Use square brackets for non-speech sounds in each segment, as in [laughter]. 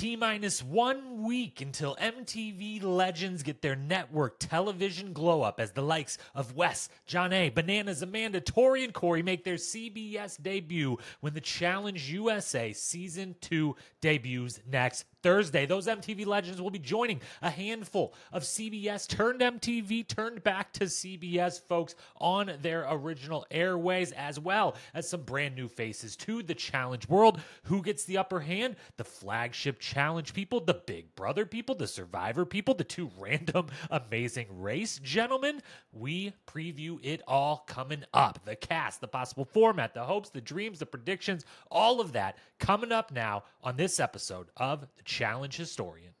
T minus one week until MTV legends get their network television glow up as the likes of Wes, Jonna, Bananas, Amanda, Tori, and Cory make their CBS debut when the Challenge USA Season 2 debuts next Thursday. Those MTV legends will be joining a handful of CBS turned MTV, turned back to CBS folks on their original airways, as well as some brand new faces to the challenge world. Who gets the upper hand? The flagship challenge people, the Big Brother people, the Survivor people, the two random [laughs] amazing race gentlemen. We preview it all coming up. The cast, the possible format, the hopes, the dreams, the predictions, all of that coming up now on this episode of the Challenge Historian.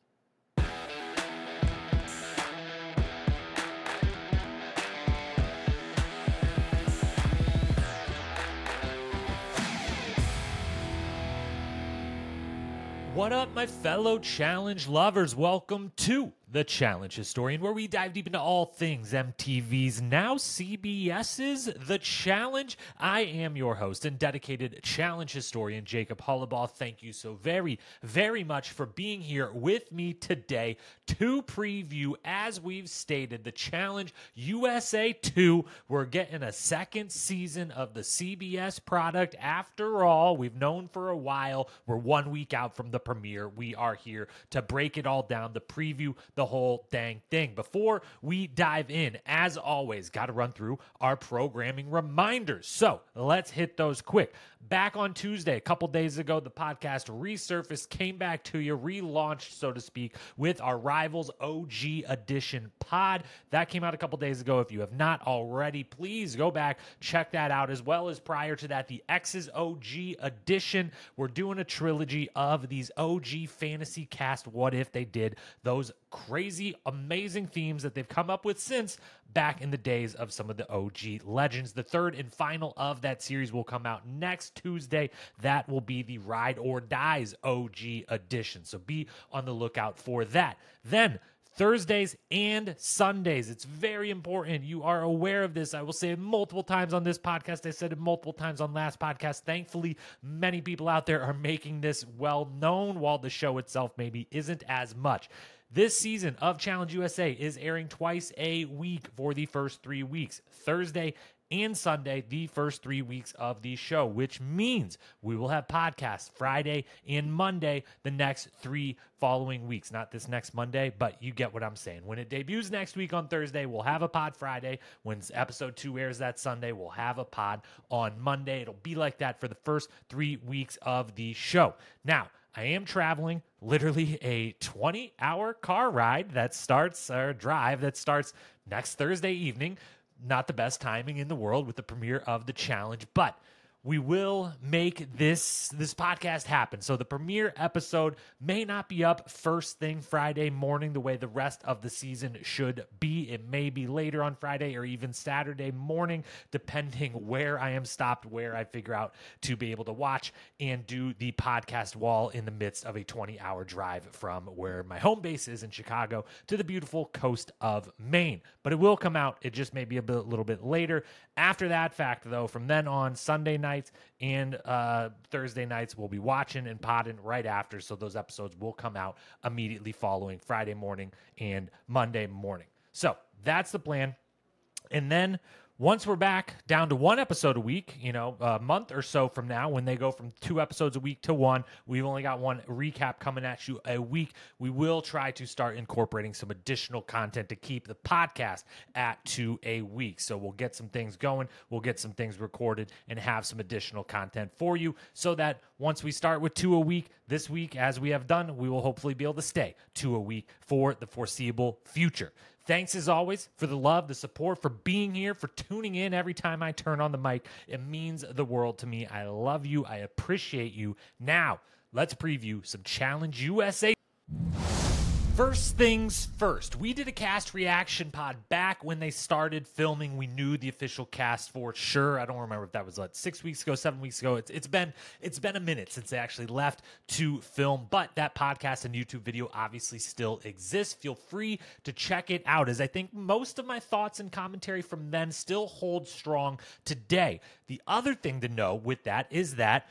What up, my fellow challenge lovers? Welcome to the Challenge Historian, where we dive deep into all things MTV's now CBS's The Challenge. I am your host and dedicated Challenge Historian, Jacob Hollabaugh. Thank you so very, very much for being here with me today to preview, as we've stated, the Challenge USA 2. We're getting a second season of the CBS product. After all, we've known for a while. We're one week out from the premiere. We are here to break it all down, the preview, the whole dang thing. Before we dive in, as always, got to run through our programming reminders. So let's hit those quick. Back on Tuesday, a couple days ago, the podcast resurfaced, came back to you, relaunched, so to speak, with our Rivals OG Edition pod. That came out a couple days ago. If you have not already, please go back, check that out, as well as prior to that, the X's OG Edition. We're doing a trilogy of these OG fantasy cast what if they did those crazy, amazing themes that they've come up with since back in the days of some of the OG legends. The third and final of that series will come out next Tuesday. That will be the Ride or Dies OG edition. So be on the lookout for that. Then Thursdays and Sundays. It's very important. You are aware of this. I will say it multiple times on this podcast. I said it multiple times on last podcast. Thankfully, many people out there are making this well known, while the show itself maybe isn't as much. This season of Challenge USA is airing twice a week for the first three weeks Thursday and Sunday, the first three weeks of the show, which means we will have podcasts Friday and Monday the next three following weeks. Not this next Monday, but you get what I'm saying. When it debuts next week on Thursday, we'll have a pod Friday. When episode two airs that Sunday, we'll have a pod on Monday. It'll be like that for the first three weeks of the show. Now, I am traveling literally a 20 hour car ride that starts or drive that starts next Thursday evening. Not the best timing in the world with the premiere of the challenge, but we will make this this podcast happen. So the premiere episode may not be up first thing Friday morning the way the rest of the season should be. It may be later on Friday or even Saturday morning depending where I am stopped, where I figure out to be able to watch and do the podcast wall in the midst of a 20-hour drive from where my home base is in Chicago to the beautiful coast of Maine. But it will come out. It just may be a bit, little bit later. After that fact though, from then on Sunday night and uh, Thursday nights. We'll be watching and potting right after. So those episodes will come out immediately following Friday morning and Monday morning. So that's the plan. And then once we're back down to one episode a week, you know, a month or so from now, when they go from two episodes a week to one, we've only got one recap coming at you a week. We will try to start incorporating some additional content to keep the podcast at two a week. So we'll get some things going, we'll get some things recorded, and have some additional content for you so that once we start with two a week, this week, as we have done, we will hopefully be able to stay two a week for the foreseeable future. Thanks as always for the love, the support, for being here, for tuning in every time I turn on the mic. It means the world to me. I love you. I appreciate you. Now, let's preview some Challenge USA. First things first, we did a cast reaction pod back when they started filming. We knew the official cast for sure. I don't remember if that was like six weeks ago, seven weeks ago. It's, it's been it's been a minute since they actually left to film, but that podcast and YouTube video obviously still exists. Feel free to check it out, as I think most of my thoughts and commentary from then still hold strong today. The other thing to know with that is that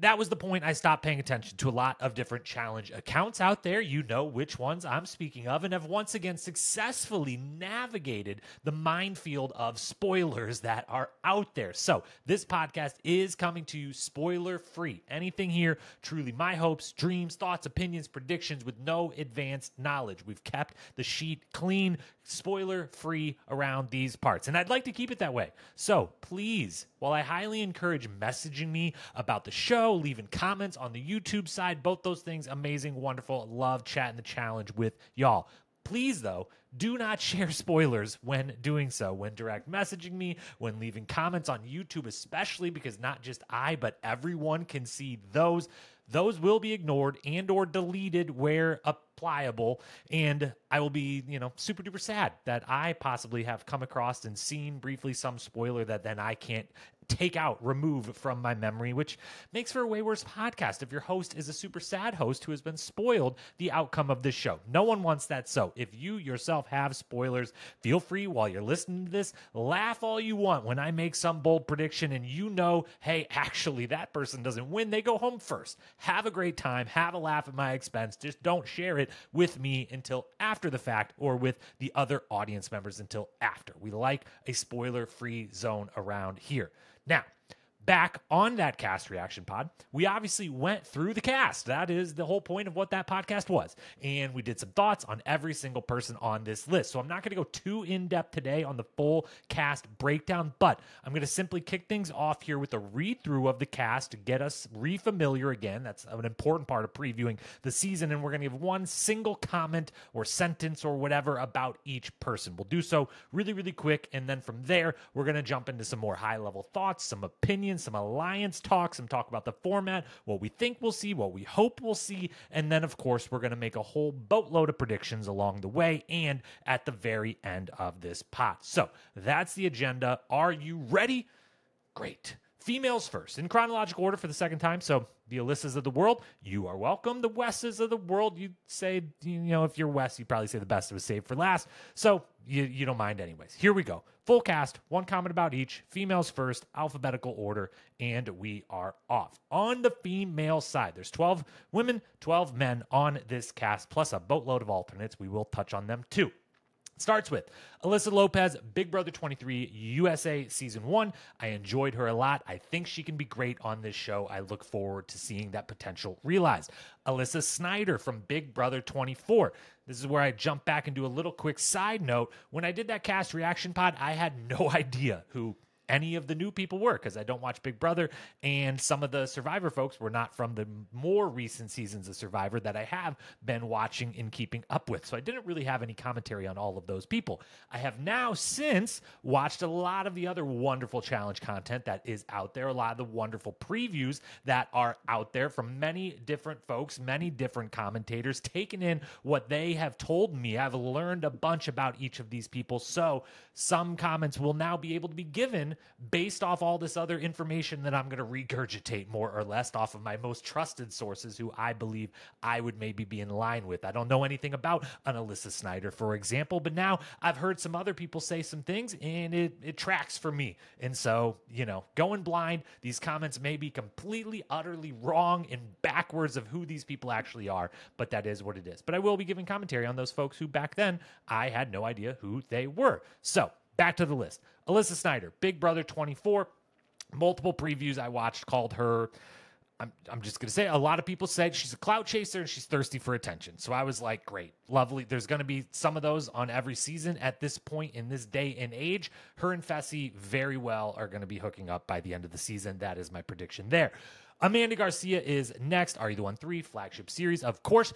that was the point I stopped paying attention to a lot of different challenge accounts out there. You know which ones I'm speaking of, and have once again successfully navigated the minefield of spoilers that are out there. So, this podcast is coming to you spoiler free. Anything here, truly my hopes, dreams, thoughts, opinions, predictions with no advanced knowledge. We've kept the sheet clean, spoiler free around these parts, and I'd like to keep it that way. So, please, while I highly encourage messaging me about the show, leaving comments on the YouTube side, both those things amazing, wonderful. Love chatting the challenge with y'all. Please, though, do not [laughs] share spoilers when doing so, when direct messaging me, when leaving comments on YouTube, especially because not just I, but everyone can see those. Those will be ignored and or deleted where applicable. And I will be, you know, super duper sad that I possibly have come across and seen briefly some spoiler that then I can't take out, remove from my memory, which makes for a way worse podcast if your host is a super sad host who has been spoiled the outcome of this show. No one wants that. So if you yourself have spoilers, feel free while you're listening to this, laugh all you want when I make some bold prediction and you know, hey, actually, that person doesn't win. They go home first. Have a great time, have a laugh at my expense. Just don't share it with me until after the fact or with the other audience members until after. We like a spoiler free zone around here. Now, back on that cast reaction pod, we obviously went through the cast. That is the whole point of what that podcast was. And we did some thoughts on every single person on this list. So I'm not going to go too in depth today on the full cast breakdown, but I'm going to simply kick things off here with a read through of the cast to get us refamiliar again. That's an important part of previewing the season. And we're going to give one single comment or sentence or whatever about each person. We'll do so really, really quick. And then from there, we're going to jump into some more high level thoughts, some opinions some alliance talk, some talk about the format, what we think we'll see, what we hope we'll see, and then, of course, we're going to make a whole boatload of predictions along the way and at the very end of this pot. So that's the agenda. Are you ready? Great. Females first, in chronological order for the second time. So the Alyssas of the world, you are welcome. The Wesses of the world, you say, you know, if you're Wes, you probably say the best was saved for last. So you, you don't mind anyways. Here we go. Full cast, one comment about each. Females first, alphabetical order, and we are off. On the female side, there's 12 women, 12 men on this cast, plus a boatload of alternates. We will touch on them too. Starts with Alyssa Lopez, Big Brother 23 USA Season 1. I enjoyed her a lot. I think she can be great on this show. I look forward to seeing that potential realized. Alyssa Snyder from Big Brother 24. This is where I jump back and do a little quick side note. When I did that cast reaction pod, I had no [laughs] idea who any of the new people were because I don't watch Big Brother, and some of the Survivor folks were not from the more recent seasons of Survivor that I have been watching and keeping up with. So I didn't really have any commentary on all of those people. I have now since watched a lot of the other wonderful challenge content that is out there, a lot of the wonderful previews that are out there from many different folks, many different commentators, taking in what they have told me. I've learned a bunch about each of these people. So some comments will now be able to be given based off all this other information that I'm going to regurgitate more or less off of my most trusted sources who I believe I would maybe be in line with. I don't know anything about an Alyssa Snyder, for example, but now I've heard some other people say some things and it, it tracks for me. And so, you know, going blind, these comments may be completely, utterly wrong and backwards of who these people actually are, but that is what it is. But I will be giving commentary on those folks who back then I had no idea who they were. So, back to the list. Alyssa Snyder, Big Brother 24. Multiple previews I watched called her. I'm, I'm just going to say a lot of people said she's a clout chaser and she's thirsty for attention. So I was like, great, lovely. There's going to be some of those on every season at this point in this day and age. Her and Fessy very well are going to be hooking up by the end of the season. That is my prediction there. Amanda Garcia is next. Are You the One 3 flagship series? Of course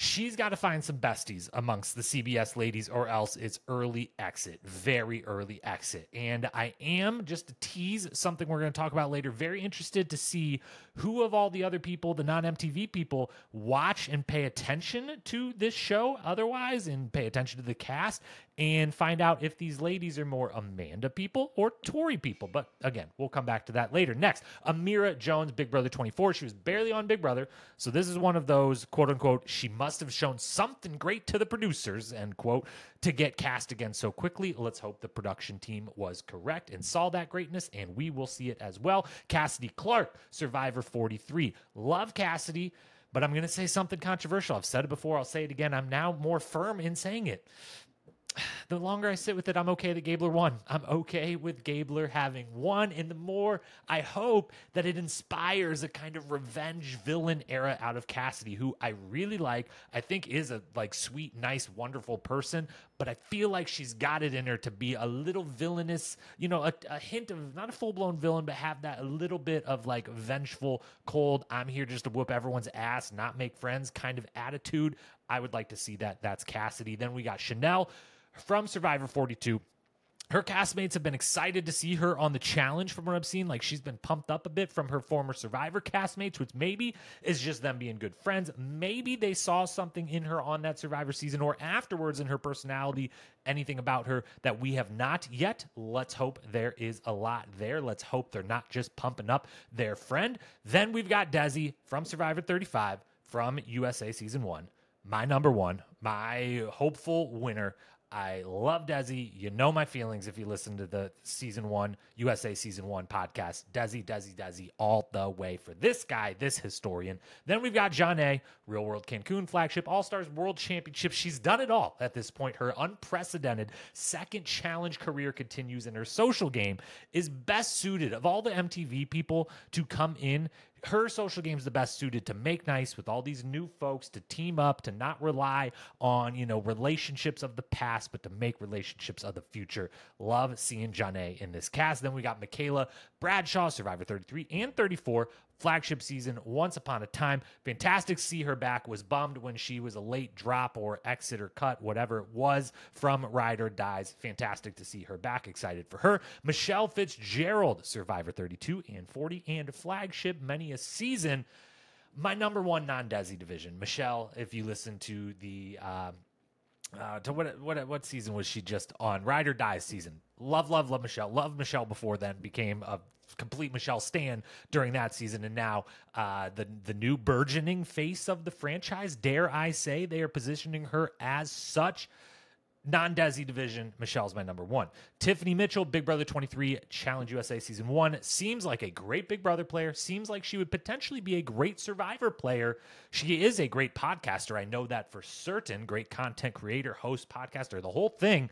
she's got to find some besties amongst the CBS ladies, or else it's early exit, very early exit. And I am just to tease something we're going to talk about later. Very interested to see who of all the other people, the non MTV people, watch and pay attention to this show otherwise, and pay attention to the cast, and find out if these ladies are more Amanda people or Tori people. But again, we'll come back to that later. Next, Ameerah Jones, Big Brother 24. She was barely on Big Brother. So this is one of those quote unquote, she must have shown something great to the producers, end quote, to get cast again so quickly. Let's hope the production team was correct and saw that greatness, and we will see it as well. Cassidy Clark, Survivor 43. Love Cassidy, but I'm going to say something controversial. I've said it before. I'll say it again. I'm now more firm in saying it [sighs] the longer I sit with it, I'm okay that Gabler won. I'm okay with Gabler having won. And the more I hope that it inspires a kind of revenge villain era out of Cassidy, who I really like. I think is a like sweet, nice, wonderful person, but I feel like she's got it in her to be a little villainous, you know, a, a hint of not a full blown villain, but have that a little bit of like vengeful, cold, I'm here just to whoop everyone's ass, not make friends kind of attitude. I would like to see that. That's Cassidy. Then we got Chanel from Survivor 42. Her castmates have been excited to see her on the challenge from what I've seen. Like she's been pumped up a bit from her former Survivor castmates, which maybe is just them being good friends. Maybe they saw something in her on that Survivor season or afterwards in her personality, anything about her that we have not yet. Let's hope there is a lot there. Let's hope they're not just pumping up their friend. Then we've got Desi from Survivor 35 from USA Season 1. My number one, my hopeful winner I love Desi. You know my feelings if you listen to the season one, USA season one podcast. Desi, Desi, Desi, all the way for this guy, this historian. Then we've got Jonna, Real World Cancun flagship, All Stars World Championship. She's done it all at this point. Her unprecedented second challenge career continues, and her social game is best suited of all the MTV people to come in her social game is the best suited to make nice with all these new folks to team up to not rely on you know relationships of the past but to make relationships of the future. Love seeing Jonna in this cast. Then we got Michaela Bradshaw Survivor 33 and 34 flagship season once upon a time. Fantastic see her back. Was bummed when she was a late drop or exit or cut, whatever it was from Ride or Dies. Fantastic to see her back. Excited for her. Michelle Fitzgerald, Survivor 32 and 40 and flagship many a season. My number one non-Desi division, Michelle. If you listen to the um, uh, to what what what season was she just on? Ride or Die season. Love, love, love Michelle. Love Michelle before then. Became a complete Michelle Stan during that season, and now uh, the the new burgeoning face of the franchise. Dare I say they are positioning her as such? Non Desi division, Michelle's my number one. Tiffany Mitchell, Big Brother 23, Challenge USA Season 1, seems like a great Big Brother player. Seems like she would potentially be a great Survivor player. She is a great podcaster. I know that for certain. Great content creator, host, podcaster, the whole thing.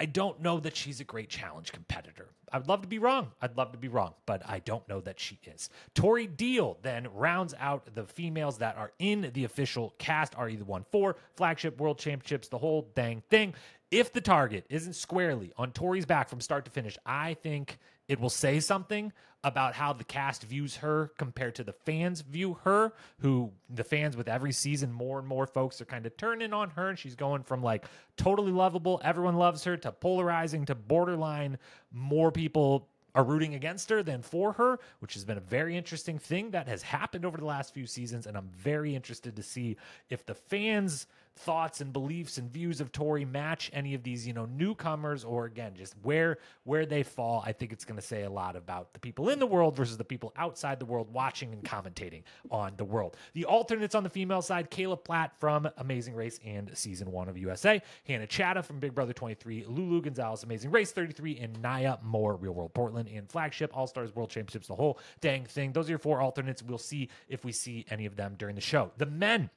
I don't know that she's a great challenge competitor. I'd love to be wrong. I'd love to be wrong, but I don't know that she is. Tori Deal then rounds out the females that are in the official cast Are You the One four flagship world championships, the whole dang thing. If the target isn't squarely on Tori's back from start to finish, I think it will say something about how the cast views her compared to the fans view her, who the fans with every season, more and more folks are kind of turning on her. And she's going from like totally lovable, everyone loves her, to polarizing, to borderline, more people are rooting against her than for her, which has been a very interesting thing that has happened over the last few seasons. And I'm very interested to see if the fans thoughts and beliefs and views of Tori match any of these, you know, newcomers or again, just where where they fall. I think it's going to say a lot about the people in the world versus the people outside the world watching and commentating on the world. The alternates on the female side, Cayla Platt from Amazing Race and season one of USA, Hannah Chaddha from Big Brother 23, Lulu Gonzalez, Amazing Race 33, and Nia Moore, Real World Portland, and Flagship All Stars World Championships, the whole dang thing. Those are your four alternates. We'll see if we see any of them during the show. The men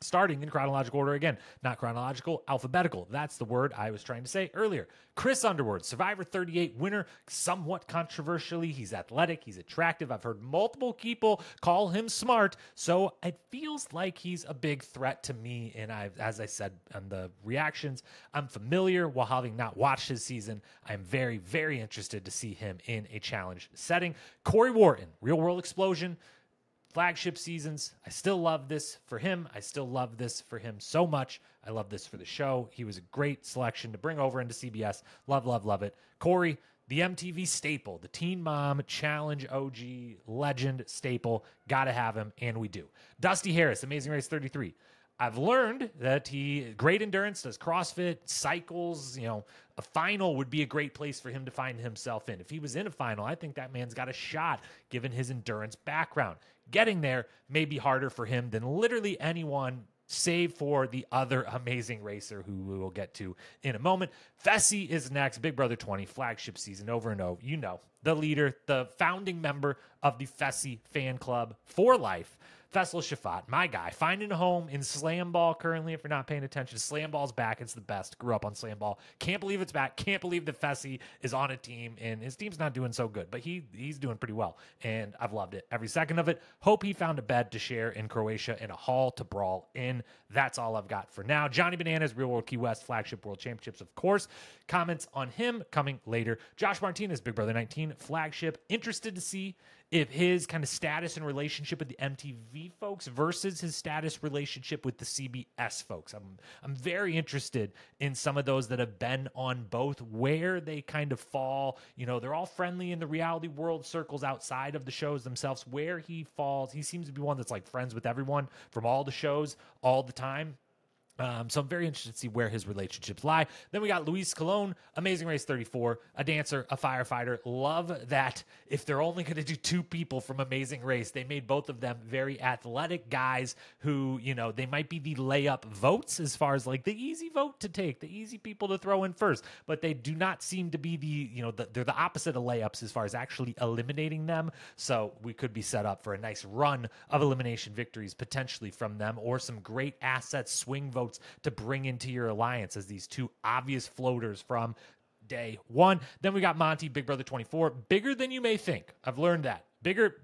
starting in chronological order again, not chronological, alphabetical. That's the word I was trying to say earlier. Chris Underwood, Survivor 38 winner, somewhat controversially. He's athletic, he's attractive. I've heard multiple people call him smart, so it feels like he's a big threat to me. And I, as I said on the reactions, I'm familiar while having not watched his season. I'm very, very interested to see him in a challenge setting. Corey Wharton, Real World Explosion flagship seasons. I still love this for him. I still love this for him so much. I love this for the show. He was a great selection to bring over into CBS. Love, love, love it. Cory, the MTV staple, the Teen Mom Challenge OG legend staple. Gotta have him, and we do. Dusty Harris, Amazing Race 33. I've learned that he great endurance, does CrossFit, cycles. You know, a final would be a great place for him to find himself in. If he was in a final, I think that man's got a shot given his endurance background. Getting there may be harder for him than literally anyone save for the other amazing racer who we will get to in a moment. Fessy is next. Big Brother 20 flagship season over and over. You know, the leader, the founding member of the Fessy fan club for life. Faysal Shafaat, my guy, finding a home in slam ball currently. If you're not paying attention, slam ball's back. It's the best. Grew up on slam ball. Can't believe it's back. Can't believe that Fessy is on a team and his team's not doing so good, but he he's doing pretty well. And I've loved it every second of it. Hope he found a bed to share in Croatia and a hall to brawl in. That's all I've got for now. Johnny Bananas, Real World Key West flagship world championships, of course. Comments on him coming later. Josh Martinez, Big Brother 19 flagship. Interested to see if his kind of status and relationship with the MTV folks versus his status relationship with the CBS folks. I'm I'm very interested in some of those that have been on both where they kind of fall. You know, they're all friendly in the reality world circles outside of the shows themselves where he falls. He seems to be one that's like friends with everyone from all the shows all the time. Um, so I'm very interested to see where his relationships lie. Then we got Luis Colon, Amazing Race 34, a dancer, a firefighter. Love that if they're only going to do two people from Amazing Race, they made both of them very athletic guys who, you know, they might be the layup votes as far as like the easy vote to take, the easy people to throw in first, but they do not seem to be the, you know, the, they're the opposite of layups as far as actually eliminating them. So we could be set up for a nice run of elimination victories potentially from them or some great assets, swing votes to bring into your alliance as these two obvious floaters from day one. Then we got Monte, Big Brother 24, bigger than you may think. I've learned that. Bigger,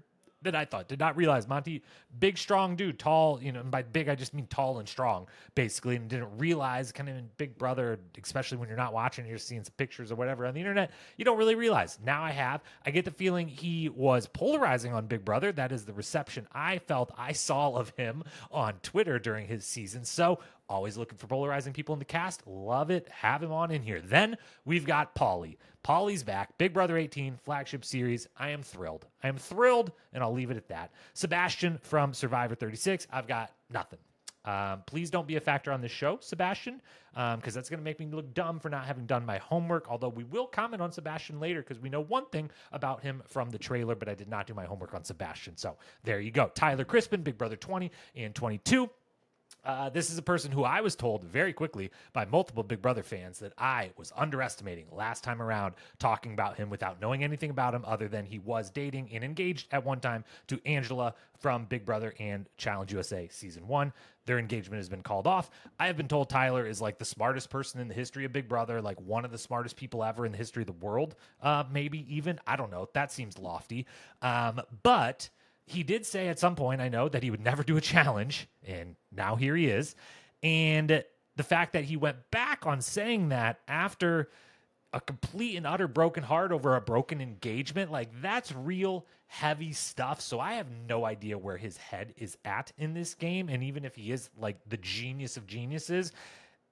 than I thought. Did not realize Monte, big, strong dude, tall. You know, by big I just mean tall and strong, basically. And didn't realize, kind of in Big Brother, especially when you're not watching, you're seeing some pictures or whatever on the internet. You don't really realize. Now I have. I get the feeling he was polarizing on Big Brother. That is the reception I felt I saw of him on Twitter during his season. So always looking for polarizing people in the cast. Love it. Have him on in here. Then we've got Paulie. Paulie's back. Big Brother 18 flagship series. I am thrilled. I am thrilled, and I'll leave it at that. Sebastian from Survivor 36. I've got nothing. Um, please don't be a factor on this show, Sebastian, because um, that's going to make me look dumb for not having done my homework. Although we will comment on Sebastian later because we know one thing about him from the trailer, but I did not do my homework on Sebastian. So there you go. Tyler Crispen, Big Brother 20 and 22. Uh, this is a person who I was told very quickly by multiple Big Brother fans that I was underestimating last time around, talking about him without knowing anything about him other than he was dating and engaged at one time to Angela from Big Brother and Challenge USA season one. Their engagement has been called off. I have been told Tyler is like the smartest person in the history of Big Brother, like one of the smartest people ever in the history of the world, uh, maybe even. I don't know. That seems lofty. Um, but he did say at some point, I know, that he would never do a challenge, and now here he is. And the fact that he went back on saying that after a complete and utter broken heart over a broken engagement, like that's real heavy stuff. So I have no idea where his head is at in this game. And even if he is like the genius of geniuses,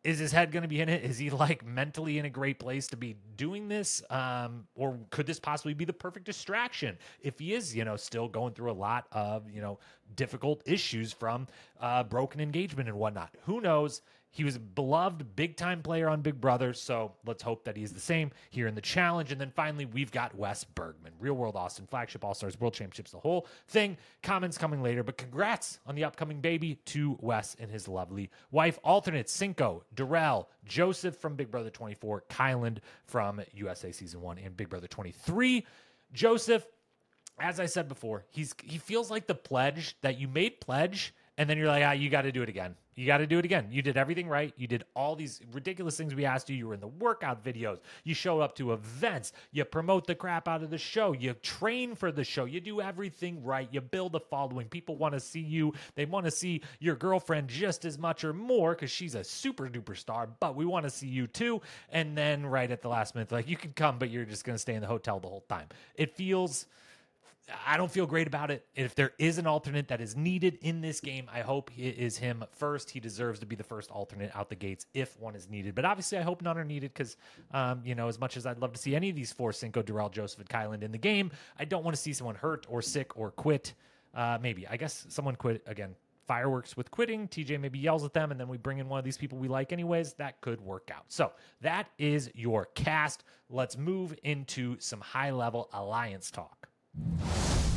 is his head going to be in it? Is he like mentally in a great place to be doing this? Um, or could this possibly be the perfect distraction if he is, you know, still going through a lot of, you know, difficult issues from uh, broken engagement and whatnot? Who knows? He was a beloved big time player on Big Brother, so let's hope that he's the same here in the challenge. And then finally, we've got Wes Bergman, Real World Austin, Flagship All Stars, World Championships, the whole thing. Comments coming later, but congrats on the upcoming baby to Wes and his lovely wife. Alternate Cinco, Darrell, Joseph from Big Brother 24, Kyland from USA Season 1, and Big Brother 23. Joseph, as I said before, he's he feels like the pledge that you made pledge, and then you're like, ah, you got to do it again you got to do it again. You did everything right. You did all these ridiculous things we asked you. You were in the workout videos. You showed up to events. You promote the crap out of the show. You train for the show. You do everything right. You build a following. People want to see you. They want to see your girlfriend just as much or more because she's a super duper star, but we want to see you too. And then right at the last minute, like you can come, but you're just going to stay in the hotel the whole time. It feels I don't feel great about it. If there is an alternate that is needed in this game, I hope it is him first. He deserves to be the first alternate out the gates if one is needed. But obviously, I hope none are needed because, um, you know, as much as I'd love to see any of these four Cinco, Darrell, Joseph, and Kyland in the game, I don't want to see someone hurt or sick or quit. Uh, maybe. I guess someone quit again. Fireworks with quitting. TJ maybe yells at them, and then we bring in one of these people we like, anyways. That could work out. So that is your cast. Let's move into some high level alliance talk you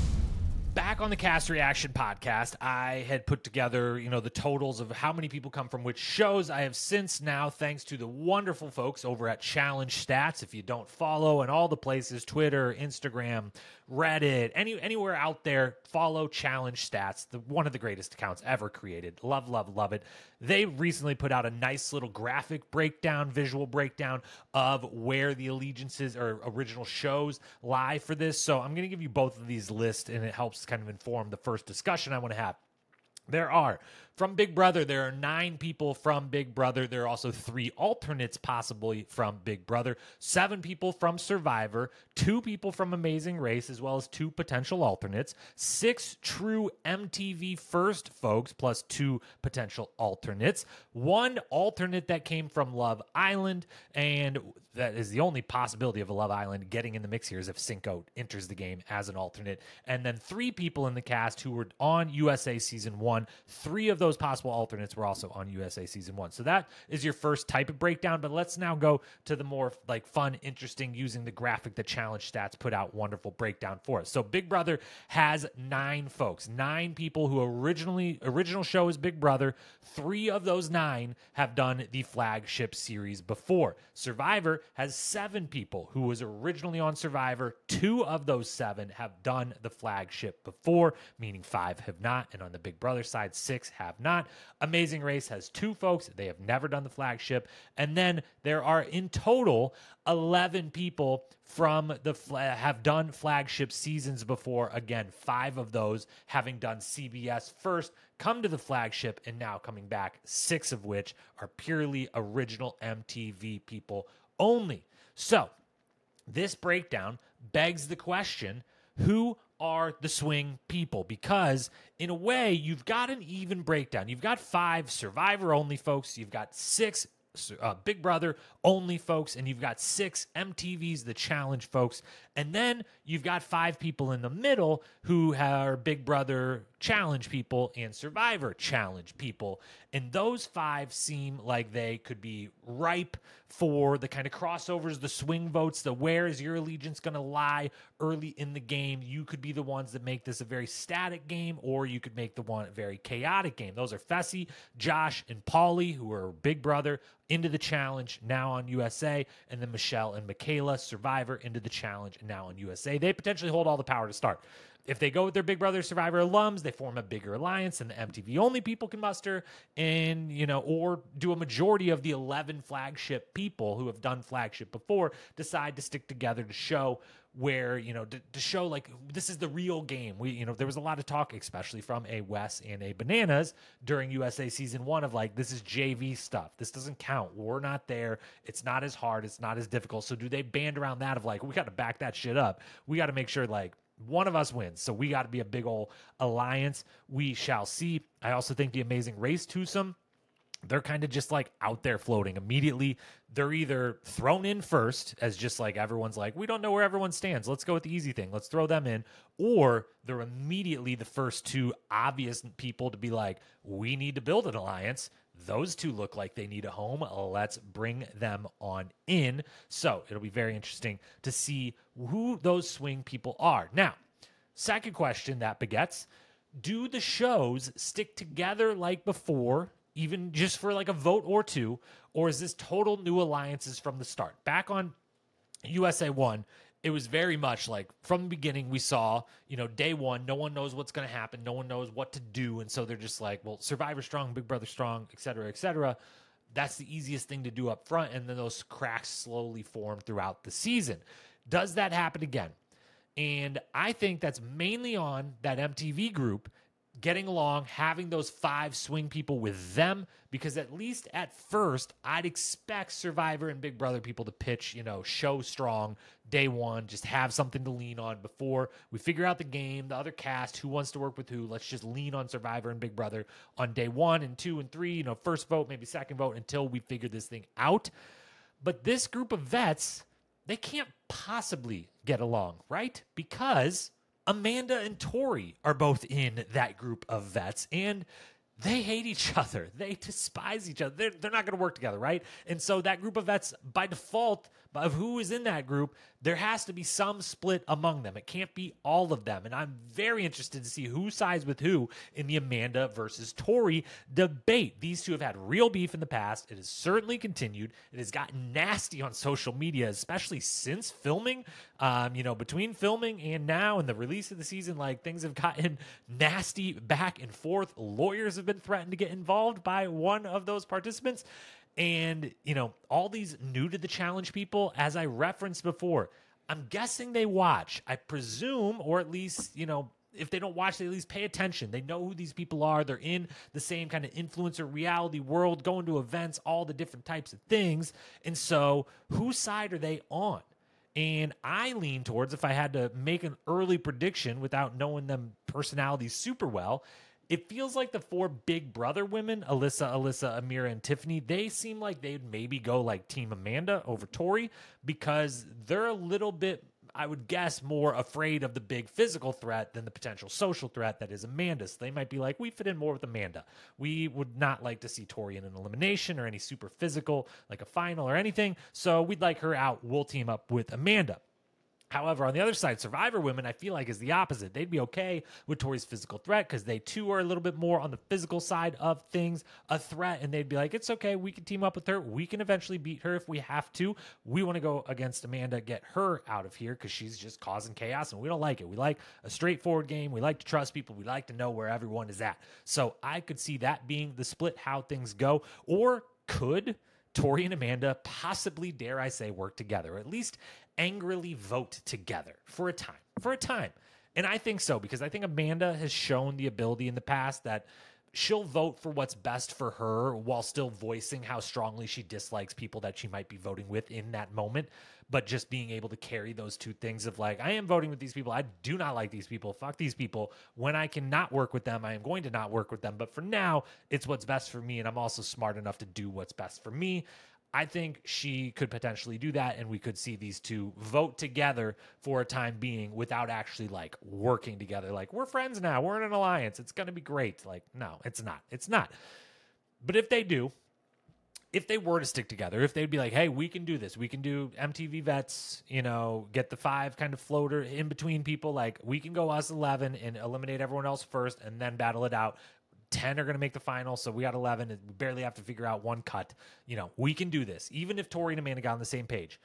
back on the cast reaction podcast i had put together you know the totals of how many people come from which shows. I have since now thanks to the wonderful folks over at challenge stats if you don't follow and all the places twitter instagram reddit any anywhere out there follow challenge stats the one of the greatest accounts ever created. Love love love it. They recently put out a nice little graphic breakdown visual breakdown of where the allegiances or original shows lie for this. So i'm going to give you both of these lists and it helps kind of inform the first discussion I want to have. There are from Big Brother, there are nine people from Big Brother. There are also three alternates possibly from Big Brother, seven people from Survivor, two people from Amazing Race, as well as two potential alternates, six true MTV first folks, plus two potential alternates, one alternate that came from Love Island, and that is the only possibility of a Love Island getting in the mix here is if Cinco enters the game as an alternate, and then three people in the cast who were on USA season one. Three of those possible alternates were also on USA season one. So that is your first type of breakdown. But let's now go to the more like fun, interesting, using the graphic that Challenge Stats put out. Wonderful breakdown for us. So Big Brother has nine folks, nine people who originally original show is Big Brother. Three of those nine have done the flagship series before. Survivor has seven people who was originally on Survivor. Two of those seven have done the flagship before, meaning five have not. And on the Big Brother side, six have not. Amazing Race has two folks. They have never done the flagship. And then there are in total 11 people from the have done flagship seasons before. Again, five of those having done CBS first, come to the flagship, and now coming back, six of which are purely original MTV people only. So, this breakdown begs the question who are the swing people because in a way you've got an even breakdown. You've got five survivor only folks you've got six uh, Big Brother only folks, and you've got six MTV's The Challenge folks, and then you've got five people in the middle who are Big Brother Challenge people and Survivor Challenge people, and those five seem like they could be ripe for the kind of crossovers, the swing votes, the where is your allegiance going to lie early in the game. You could be the ones that make this a very static game, or you could make the one very chaotic game. Those are Fessy, Josh, and Paulie, who are Big Brother into the challenge now on USA, and then Michelle and Michaela, Survivor into the challenge now in USA. They potentially hold all the power to start. If they go with their Big Brother Survivor alums, they form a bigger alliance, and the MTV only people can muster, and you know, or do a majority of the eleven flagship people who have done flagship before decide to stick together to show where you know to, to, show like this is the real game. We you know there was a lot of talk especially from a wes and a bananas during usa season one of like this is jv stuff. This doesn't count. We're not there. It's not as hard. It's not as difficult. So do they band around that of like we got to back that shit up. We got to make sure like one of us wins. So we got to be a big old alliance. We shall see. I also think the amazing race twosome, they're kind of just like out there floating immediately. They're either thrown in first, as just like everyone's like, we don't know where everyone stands. Let's go with the easy thing. Let's throw them in. Or they're immediately the first two obvious people to be like, we need to build an alliance. Those two look like they need a home. Let's bring them on in. So it'll be very interesting to see who those swing people are. Now, second question that begets do the shows stick together like before, even just for like a vote or two, or is this total new alliances from the start? Back on USA 1, it was very much like from the beginning we saw you know day one no one knows what's going to happen no one knows what to do and so they're just like well survivor strong big brother strong et cetera et cetera. That's the easiest thing to do up front and then those cracks slowly form throughout the season. Does that happen again? And i think that's mainly on that mtv group getting along, having those five swing people with them, because at least at first, I'd expect Survivor and Big Brother people to pitch, you know, show strong day one, just have something to lean on before we figure out the game, the other cast, who wants to work with who. Let's just lean on Survivor and Big Brother on day one and two and three, you know, first vote, maybe second vote until we figure this thing out. But this group of vets, they can't possibly get along, right? Because Amanda and Tori are both in that group of vets. And they hate each [laughs] other. They despise each other. They're, they're not going to work together, right? And so that group of vets, by default, of who is in that group, there has to be some split among them. It can't be all of them. And I'm very interested to see who sides with who in the Amanda versus Tori debate. These two have had real beef in the past. It has certainly continued. It has gotten nasty on social media, especially since filming. Um, you know, between filming and now and the release of the season, like things have gotten nasty back and forth. Lawyers have been threatened to get involved by one of those participants. And, you know, all these new to the challenge people, as I referenced before, I'm guessing they watch. I presume, or at least, you know, if they don't watch, they at least pay attention. They know who these people are. They're in the same kind of influencer reality world, going to events, all the different types of things. And so, whose side are they on? And I lean towards, if I had to make an early prediction without knowing them personalities super well, it feels like the four big brother women, Alyssa, Alyssa, Ameerah, and Tiffany, they seem like they'd maybe go like Team Amanda over Tori because they're a little bit, I would guess, more afraid of the big physical threat than the potential social threat that is Amanda. So they might be like, we fit in more with Amanda. We would not like to see Tori in an elimination or any super physical, like a final or anything. So we'd like her out. We'll team up with Amanda. However, on the other side, Survivor women, I feel like is the opposite. They'd be okay with Tori's physical threat because they too are a little bit more on the physical side of things, a threat, and they'd be like, it's okay, we can team up with her. We can eventually beat her if we have to. We want to go against Amanda, get her out of here because she's just causing chaos and we don't like it. We like a straightforward game. We like to trust people. We like to know where everyone is at. So I could see that being the split, how things go, or could. Tori and Amanda possibly, dare I say, work together, or at least angrily vote together for a time. For a time. And I think so because I think Amanda has shown the ability in the past that she'll vote for what's best for her while still voicing how strongly she dislikes people that she might be voting with in that moment. But just being able to carry those two things of like, I am voting with these people. I do not like these people. Fuck these people. When I cannot work with them, I am going to not work with them. But for now, it's what's best for me. And I'm also smart enough to do what's best for me. I think she could potentially do that, and we could see these two vote together for a time being without actually like working together. Like, we're friends now, we're in an alliance, it's gonna be great. Like, no, it's not. It's not. But if they do, if they were to stick together, if they'd be like, hey, we can do this, we can do MTV vets, you know, get the five kind of floater in between people, like we can go us 11 and eliminate everyone else first and then battle it out. 10 are going to make the final, so we got 11 and we barely have to figure out one cut. You know, we can do this, even if Tori and Amanda got on the same page.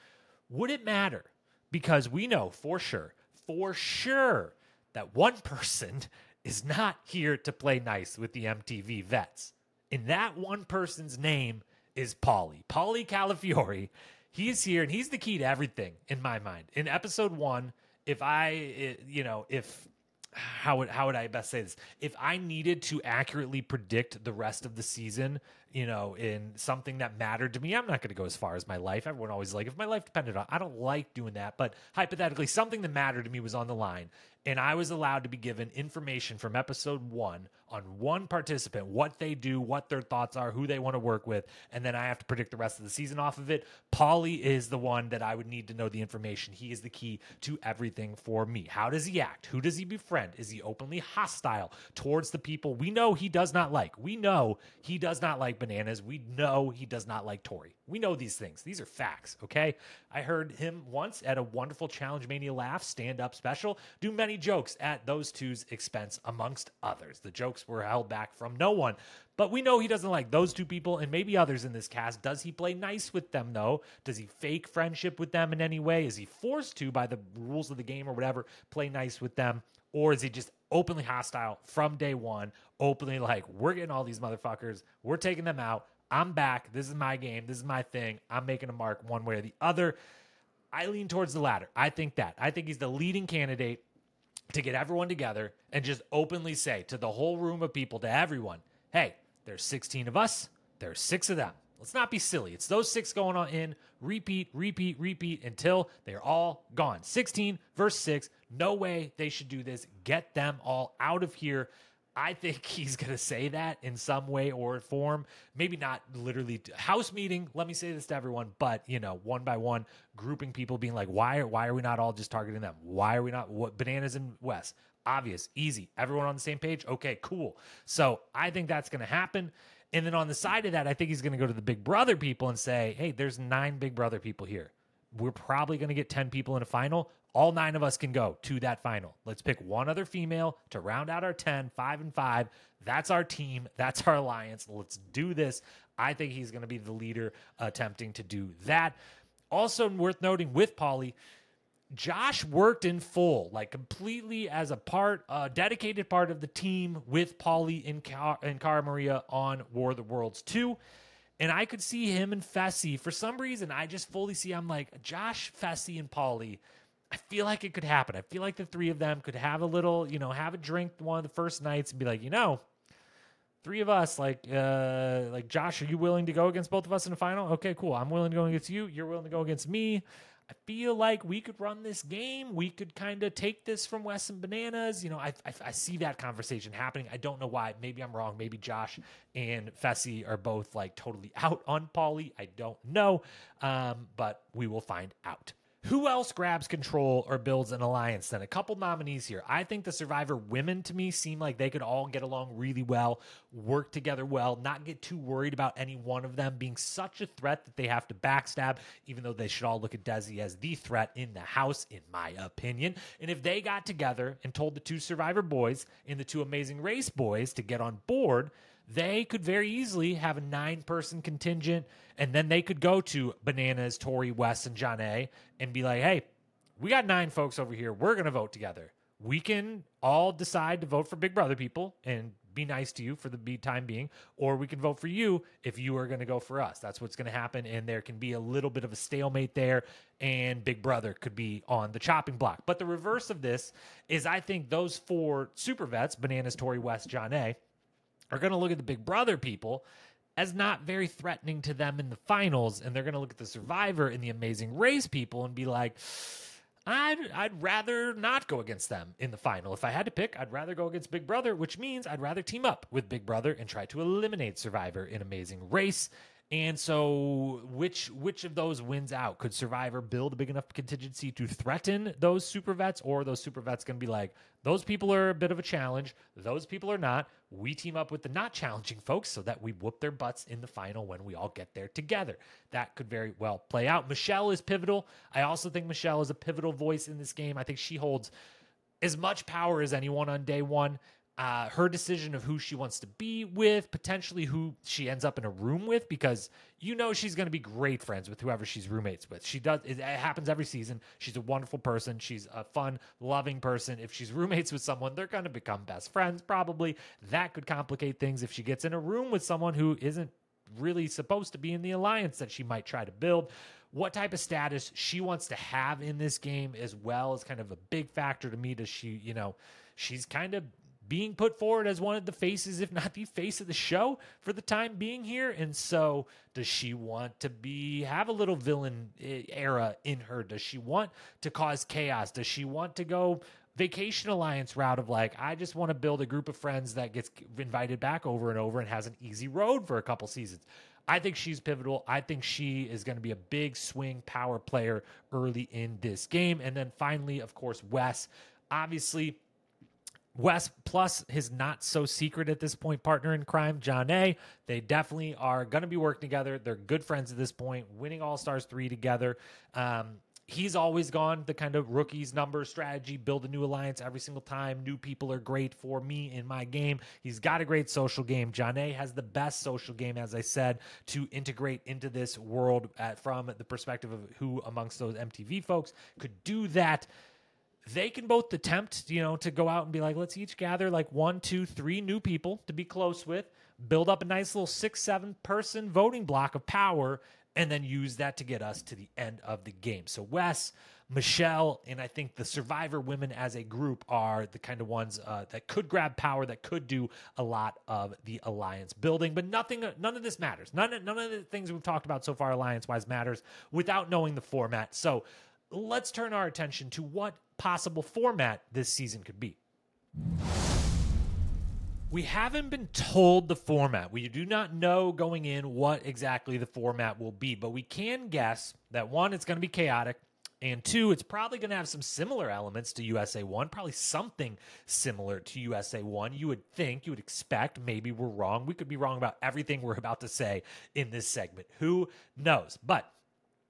Would it matter? Because we know for sure, for sure, that one [laughs] person is not here to play nice with the MTV vets. And that one person's name is Paulie. Paulie Calafiore. He's here and he's the key to everything in my mind. In episode one, if I, eh, you know, if how would how would I best say this? If I needed to accurately predict the rest of the season, you know, in something that mattered to me, I'm not going to go as far as my life. Everyone always like if my life depended on. I don't like doing that, but hypothetically, something that mattered to me was on the line, and I was allowed to be given information from episode one on one participant, what they do, what their thoughts are, who they want to work with, and then I have to predict the rest of the season off of it. Paulie is the one that I would need to know the information. He is the key to everything for me. How does he act? Who does he befriend? Is he openly hostile towards the people we know he does not like? We know he does not like bananas. We know he does not like Tori. We know these things. These are facts, okay? I heard him once at a wonderful Challenge Mania Laugh stand up special do many jokes at those two's expense, amongst others. The jokes were held back from no one. But we know he doesn't like those two people and maybe others in this cast. Does he play nice with them, though? Does he fake friendship with them in any way? Is he forced to, by the rules of the game or whatever, play nice with them? Or is he just openly hostile from day one, openly like, we're getting all these motherfuckers, we're taking them out. I'm back. This is my game. This is my thing. I'm making a mark one way or the other. I lean towards the latter. I think that. I think he's the leading candidate to get everyone together and just openly say to the whole room of people, to everyone, hey, there's 16 of us, there's six of them. Let's not be silly. It's those six going on in, repeat, repeat, repeat until they're all gone. 16 verse 6. No way they should do this. Get them all out of here. I think [laughs] he's going to say that in some way or form. Maybe not literally house meeting. Let me say this to everyone, but you know, one by one, grouping people, being like, "Why? Why are we not all just targeting them? Why are we not what, bananas and Wes? Obvious, easy. Everyone on the same page? Okay, cool. So I think that's going to happen. And then on the side of that, I think he's going to go to the Big Brother people and say, hey, there's nine Big Brother people here. We're probably going to get 10 people in a final. All nine of us can go to that final. Let's pick one other female to round out our 10, five and five. That's our team. That's our alliance. Let's do this. I think he's going to be the leader attempting to do that. Also, worth noting with Paulie, Josh worked in full, like completely as a part, a dedicated part of the team with Paulie and, Car- and Cara Maria on War of the Worlds 2. And I could see him and Fessy. For some reason, I just fully see I'm like, Josh, Fessy, and Paulie. I feel like it could happen. I feel like the three of them could have a little, you know, have a drink one of the first nights and be like, you know, three of us, like, uh, like Josh, are you willing to go against both of us in the final? Okay, cool. I'm willing to go against you. You're willing to go against me. I feel like we could run this game. We could kind of take this from Wes and Bananas. You know, I, I, I, see that conversation happening. I don't know why. Maybe I'm wrong. Maybe Josh and Fessy are both like totally out on Paulie. I don't know. Um, but we will find out. Who else grabs control or builds an alliance? Then a couple nominees here. I think the Survivor women to me seem like they could all get along really well, work together well, not get too worried about any one of them being such a threat that they have to backstab, even though they should all look at Desi as the threat in the house, in my opinion. And if they got together and told the two Survivor boys and the two Amazing Race boys to get on board, they could very easily have a nine person contingent and then they could go to Bananas, Tori, Wes, and Jonna and be like, hey, we got nine folks over here. We're going to vote together. We can all decide to vote for Big Brother people and be nice to you for the time being, or we can vote for you if you are going to go for us. That's what's going to happen. And there can be a little bit of a stalemate there, and Big Brother could be on the chopping block. But the reverse of this is I think those four super vets, Bananas, Tori, Wes, Jonna, are going to look at the Big Brother people as not very threatening to them in the finals. And they're going to look at the Survivor and the Amazing Race people and be like, I'd, I'd rather not go against them in the final. If I had to pick, I'd rather go against Big Brother, which means I'd rather team up with Big Brother and try to eliminate Survivor in Amazing Race. And so, which which of those wins out? Could Survivor build a big enough contingency to threaten those super vets, or those super vets going to be like, those people are a bit of a challenge, those people are not. We team up with the not challenging folks so that we whoop their butts in the final when we all get there together. That could very well play out. Michelle is pivotal. I also think Michelle is a pivotal voice in this game. I think she holds as much power as anyone on day one uh, her decision of who she wants to be with, potentially who she ends up in a room with, because you know she's going to be great friends with whoever she's roommates with. She does. It, happens every season. She's a wonderful person. She's a fun, loving person. If she's [laughs] roommates with someone, they're going to become best friends. Probably that could complicate things if she gets in a room with someone who isn't really supposed to be in the alliance that she might try to build what type of status she wants to have in this game as well is kind of a big factor to me does she you know she's kind of being put forward as one of the faces, if not the face of the show for the time being here. And so, does she want to be have a little villain eh, era in her? Does she want to cause chaos? Does she want to go vacation alliance route of like, I just want to build a group of friends that gets invited back over and over and has an easy road for a couple seasons? I think she's pivotal. I think she is going to be a big swing power player early in this game. And then finally, of course, Wes. Obviously, Wes plus his not so secret at this point partner in crime, Jonna. They definitely are going to be working together. They're good friends at this point, winning All Stars 3 together. Um, he's always gone the kind of rookies number strategy, build a new alliance every single time. New people are great for me in my game. He's got a great social game. Jonna has the best social game, as I said, to integrate into this world at, from the perspective of who amongst those MTV folks could do that they can both attempt, you know, to go out and be like, let's each gather like one, two, three new people to be close with, build up a nice little six, seven person voting block of power, and then use that to get us to the end of the game. So, Wes, Michelle, and I think the Survivor women as a group are the kind of ones uh, that could grab power, that could do a lot of the alliance building. But nothing, none of this matters. None, none of the things we've talked about so far, alliance wise, matters without knowing the format. So, let's turn our attention to what possible format this season could be. We haven't been told the format. We do not know going in what exactly the format will be, but we can guess that one, it's going to be chaotic. And two, it's probably going to have some similar elements to USA 1, probably something similar to USA 1. You would think, you would expect. Maybe we're wrong. We could be wrong about everything we're about to say in this segment. Who knows? But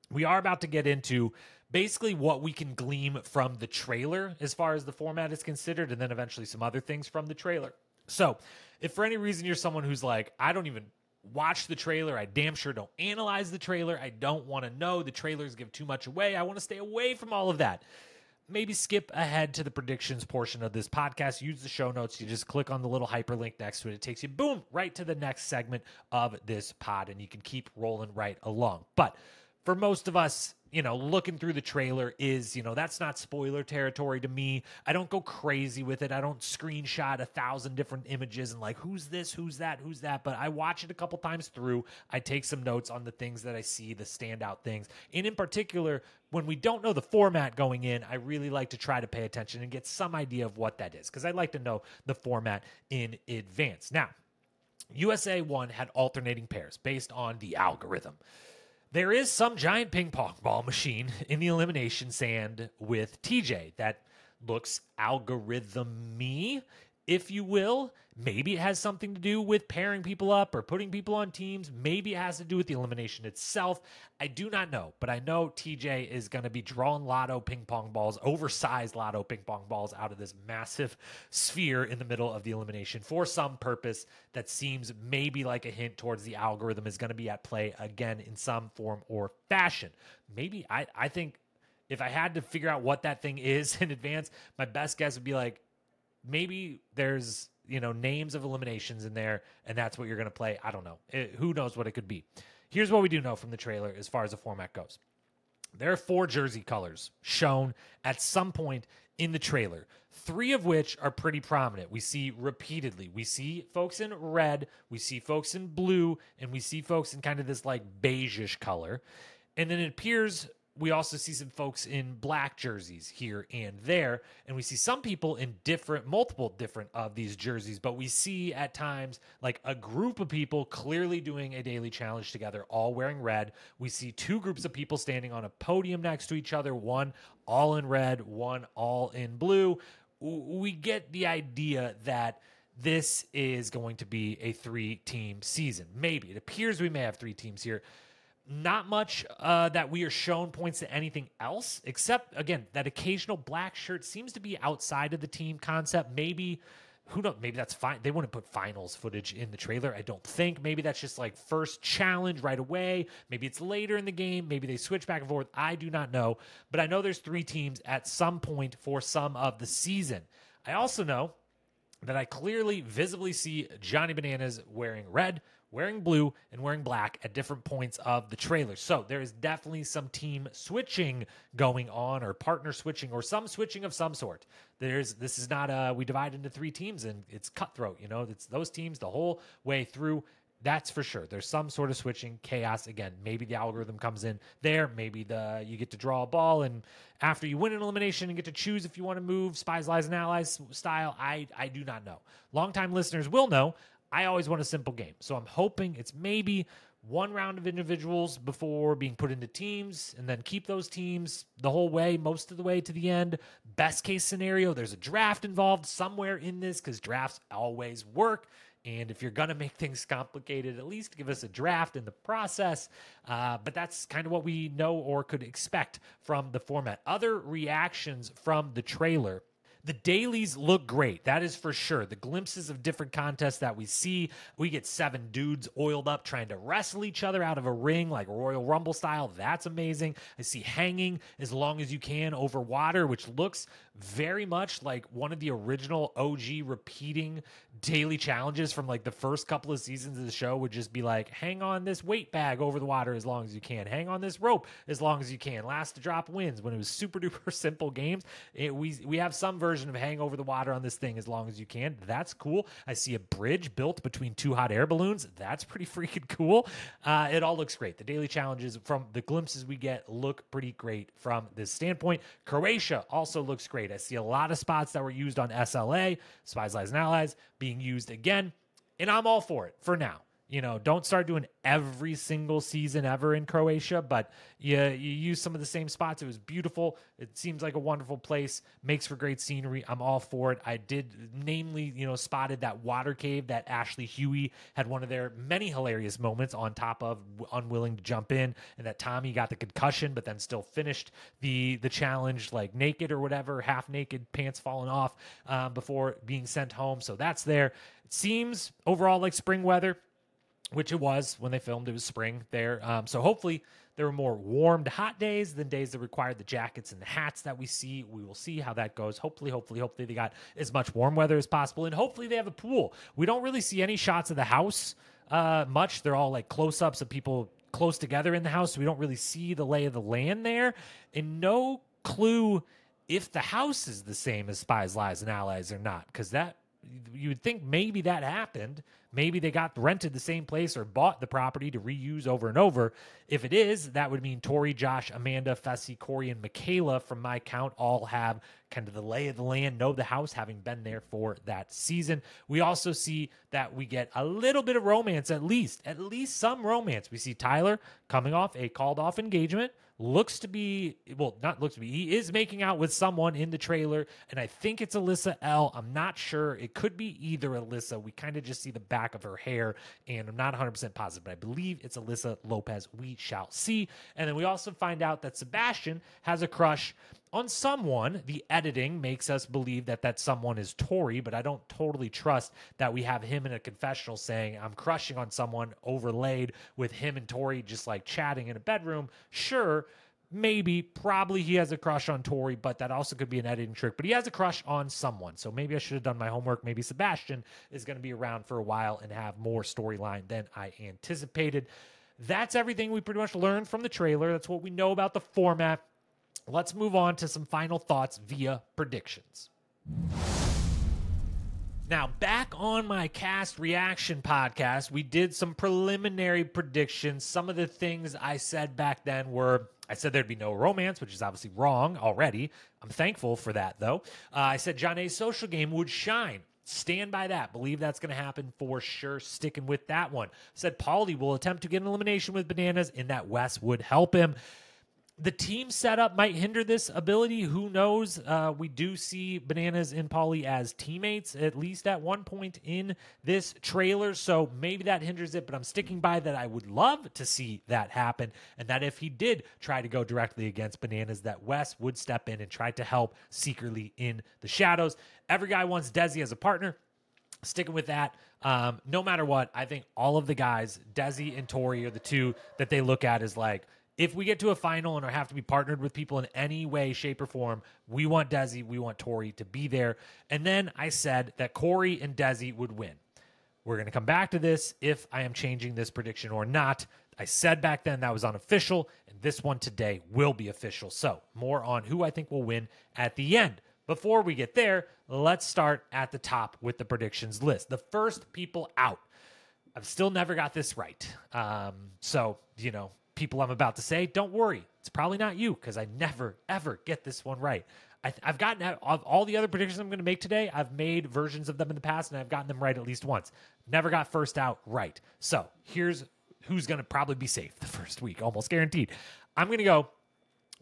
we are about to get into basically what we can glean from the trailer as far as the format is considered, and then eventually some other things from the trailer. So, if for any reason you're someone who's like, I don't even watch the trailer, I damn sure don't analyze the trailer, I don't want to know, the trailers give too much away, I want to stay away from all of that. Maybe skip ahead to the predictions portion of this podcast. Use the show notes. You just click on the little hyperlink next to it. It takes you, boom, right to the next segment of this pod, and you can keep rolling right along. But for most of us, you know, looking through the trailer is, you know, that's not spoiler territory to me. I don't go crazy with it. I don't screenshot a thousand different images and like, who's this, who's that, who's that. But I watch it a couple times through. I take some notes on the things that I see, the standout things. And in particular, when we don't know the format going in, I really like to try to pay attention and get some idea of what that is because I'd like to know the format in advance. Now, USA 1 had alternating pairs based on the algorithm. There is some giant ping pong ball machine in the elimination sand with TJ that looks algorithm-y, if you will. Maybe it has something to do with pairing people up or putting people on teams. Maybe it has to do with the elimination itself. I do not know, but I know TJ is going to be drawing lotto ping pong balls, oversized lotto ping pong balls out of this massive sphere in the middle of the elimination for some purpose that seems maybe like a hint towards the algorithm is going to be at play again in some form or fashion. Maybe I, I think if I had to figure out what that thing is [laughs] in advance, my best guess would be like maybe there's you know names of eliminations in there and that's what you're going to play. I don't know. It, who knows what it could be. Here's what we do know from the trailer as far as the format goes. There are four jersey colors shown at some point in the trailer three of which are pretty prominent. We see repeatedly. We see folks in red we see folks in blue and we see folks in kind of this like beigeish color. And then it appears we also see some folks in black jerseys here and there and we see some people in different multiple different of these jerseys but we see at times like a group of people clearly doing a daily challenge together all wearing red. We see two groups of people standing on a podium next to each other one all in red one all in blue. We get the idea that this is going to be a three team season. Maybe it appears we may have three teams here not much uh, that we are shown points to anything else, except again that occasional black shirt seems to be outside of the team concept. Maybe who knows? Maybe that's fine. They wouldn't put finals footage in the trailer. I don't think. Maybe that's just like first challenge right away. Maybe it's later in the game. Maybe they switch back and forth. I do not know. But I know there's three teams at some point for some of the season. I also know that I clearly visibly see Johnny Bananas wearing red, wearing blue and wearing black at different points of the trailer. So there is definitely some team switching going on or partner switching or some switching of some sort. There's this is not a we divide into three teams and it's cutthroat, you know, it's those teams the whole way through. That's for sure. There's some sort of switching chaos again. Maybe the algorithm comes in there. Maybe the you get to draw a ball and after you win an elimination and get to choose if you want to move spies, lies, and allies style. I I do not know. Longtime listeners will know. I always want a simple game. So I'm hoping it's maybe one round of individuals before being put into teams and then keep those teams the whole way, most of the way to the end. Best case scenario, there's a draft involved somewhere in this because drafts always work. And if you're going to make things complicated, at least give us a draft in the process. Uh, but that's kind of what we know or could expect from the format. Other reactions from the trailer the dailies look great. That is for sure. The glimpses of different contests that we see, we get seven dudes oiled up trying to wrestle each other out of a ring like Royal Rumble style. That's amazing. I see hanging as long as you can over water, which looks very much like one of the original OG repeating daily challenges from like the first couple of seasons of the show would just be like hang on this weight bag over the water as long as you can. Hang on this rope as long as you can. Last to drop wins. When it was super [laughs] duper simple games it, we we have some version of hang over the water on this thing as long as you can. That's cool. I see a bridge built between two hot air balloons. That's pretty [laughs] freaking cool. Uh, it all looks great. The daily challenges from the glimpses we get look pretty great from this standpoint. Croatia also looks great. I see a lot of spots that were used on sla spies lies and allies being used again. And I'm all for it for now. You know, don't start doing every single season ever in Croatia, but you, you use some of the same spots. It was beautiful. It seems like a wonderful place, makes for great scenery. I'm all for it. I did, namely, you know, spotted that water cave that Ashley Hughie had one of their many hilarious moments on top of unwilling to jump in, and that Tommy got the concussion, but then still finished the the challenge like naked or whatever, half naked, pants falling off um, before being sent home. So that's there. It seems overall like spring weather which it was when they filmed. It was spring there. Um, so hopefully there were more warm to hot days than days that required the jackets and the hats that we see. We will see how that goes. Hopefully, hopefully, hopefully they got as much warm weather as possible. And hopefully they have a pool. We don't really see any shots of the house uh, much. They're all like close ups of people close together in the house. So we don't really see the lay of the land there. And no clue if the house is the same as Spies, Lies, and Allies or not. Because that you would think maybe that happened. Maybe they got rented the same place or bought the property to reuse over and over. If it is, that would mean Tori, Josh, Amanda, Fessy, Cory, and Michaela, from my count, all have kind of the lay of the land, know the house, having been there for that season. We also see that we get a little bit of romance, at least, at least some romance. We see Tyler coming off a called off engagement looks to be well not looks to be he is making out with someone in the trailer and i think it's alyssa l. I'm not sure. It could be either alyssa. We kind of just see the back of her hair and i'm not 100% positive but i believe it's alyssa lopez. We shall see. And then we also find out that sebastian has a crush on someone, the editing makes us believe that that someone is Tori, but I don't totally trust that we have him in a confessional saying, I'm crushing on someone, overlaid with him and Tori just like chatting in a bedroom. Sure, maybe, probably he has a crush on Tori, but that also could be an editing trick. But he has a crush on someone. So maybe I should have done my homework. Maybe Sebastian is going to be around for a while and have more storyline than I anticipated. That's everything we pretty much learned from the trailer. That's what we know about the format. Let's move on to some final thoughts via predictions. Now, back on my cast reaction podcast, we did some preliminary predictions. Some of the things I said back then were I said there'd be no romance, which is obviously wrong already. I'm thankful for that, though. Uh, I said Jonna's social game would shine. Stand by that. Believe that's going to happen for sure. Sticking with that one. Said Paulie will attempt to get an elimination with bananas, and that Wes would help him the team setup might hinder this ability. Who knows? Uh, we do see Bananas and Paulie as teammates, at least at one point in this trailer. So maybe that hinders it, but I'm sticking by that. I would love to see that happen. And that if he did try to go directly against Bananas, that Wes would step in and try to help secretly in the shadows. Every guy wants Desi as a partner. Sticking with that, um, no matter what, I think all of the guys, Desi and Tori, are the two that they look at as like, if we get to a final and have to be partnered with people in any way, shape, or form, we want Desi, we want Tori to be there. And then I said that Cory and Desi would win. We're going to come back to this if I am changing this prediction or not. I said back then that was unofficial, and this one today will be official. So, more on who I think will win at the end. Before we get there, let's start at the top with the predictions list. The first people out. I've still never got this right. Um, so, you know, people I'm about to say, don't worry. It's probably not you because I never, ever get this one right. I, have gotten of all the other predictions I'm going to make today. I've made versions of them in the past, and I've gotten them right at least once. Never got first out right. So here's who's going to probably be safe the first week, almost guaranteed. I'm going to go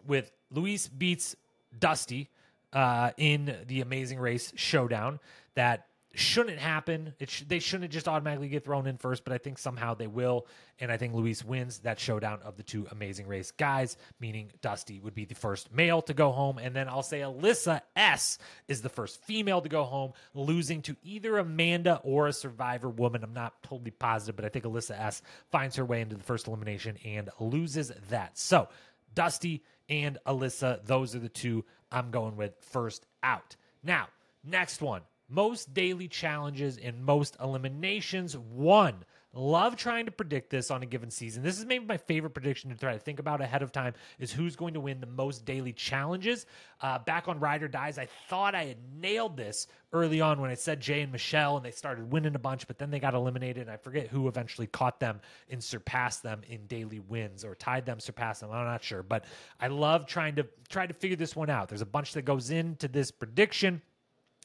with Luis beats Dusty uh, in the Amazing Race showdown. That shouldn't happen. It sh- they shouldn't just automatically get thrown in first, but I think somehow they will. And I think Luis wins that showdown of the two amazing race guys, meaning Dusty would be the first male to go home. And then I'll say Alyssa S is the first female to go home, losing to either Amanda or a survivor woman. I'm not totally positive, but I think Alyssa S finds her way into the first elimination and loses that. So Dusty and Alyssa, those are the two I'm going with first out. Now, next one most daily challenges and most eliminations. One, love trying to predict this on a given season. This is maybe my favorite prediction to try to think about ahead of time is who's going to win the most daily challenges. Uh, back on Ride or Dies, I thought I had nailed this early on when I said Jay and Michelle and they started winning a bunch, but then they got eliminated. And I forget who eventually caught them and surpassed them in daily wins or tied them, surpassed them. I'm not sure, but I love trying to try to figure this one out. There's a bunch that goes into this prediction.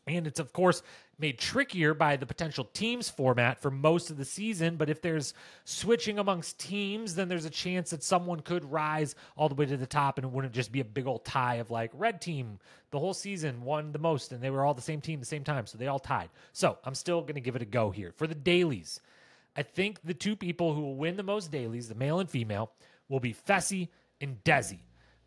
And it's, of course, made trickier by the potential teams format for most of the season. But if there's switching amongst teams, then there's a chance that someone could rise all the way to the top and it wouldn't just be a big old tie of like red team the whole season won the most and they were all the same team the same time. So they all tied. So I'm still going to give it a go here. For the dailies, I think the two people who will win the most dailies, the male and female, will be Fessy and Desi.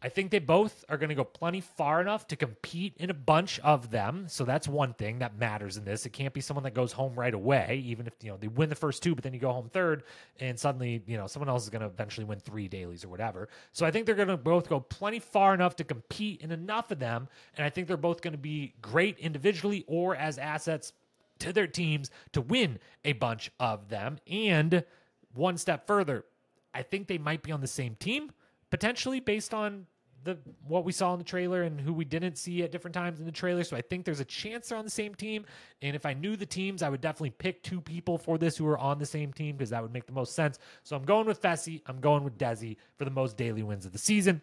I think they both are going to go plenty far enough to compete in a bunch of them. So that's one thing that matters in this. It can't be someone that goes home right away, even if you know they win the first two, but then you go home third, and suddenly you know someone else is going to eventually win three dailies or whatever. So I think they're going to both go plenty far enough to compete in enough of them, and I think they're both going to be great individually or as assets to their teams to win a bunch of them. And one step further, I think they might be on the same team potentially based on the what we saw in the trailer and who we didn't see at different times in the trailer. So I think there's a chance they're on the same team. And if I knew the teams, I would definitely pick two people for this who are on the same team because that would make the most sense. So I'm going with Fessy. I'm going with Desi for the most daily wins of the season,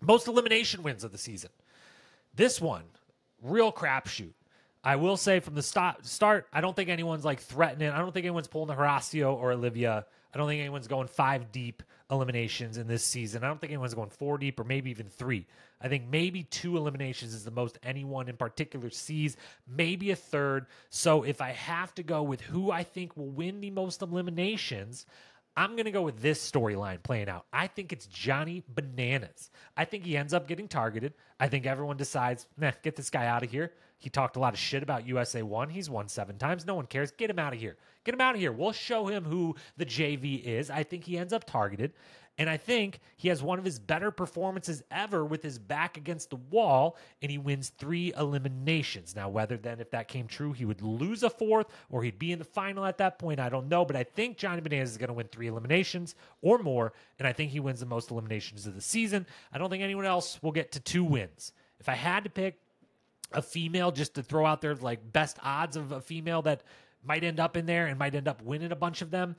most elimination wins of the season. This one, real crapshoot. I will say from the start, start, I don't think anyone's like threatening. I don't think anyone's pulling the Horacio or Olivia. I don't think anyone's going five deep eliminations in this season. I don't think anyone's going four deep or maybe even three. I think maybe two eliminations is the most anyone in particular sees, maybe a third. So if I have to go with who I think will win the most eliminations, I'm going to go with this storyline playing out. I think it's Johnny Bananas. I think he ends up getting targeted. I think everyone decides, nah, get this guy out of here. He talked a lot of shit about USA 1. He's won seven times. No one cares. Get him out of here. Get him out of here. We'll show him who the JV is. I think he ends up targeted. And I think he has one of his better performances ever with his back against the wall, and he wins three eliminations. Now, whether then, if that came true, he would lose a fourth or he'd be in the final at that point, I don't know. But I think Johnny Bananas is going to win three eliminations or more, and I think he wins the most eliminations of the season. I don't think anyone else will get to two wins. If I had to pick a female just to throw out there like best odds of a female that might end up in there and might end up winning a bunch of them.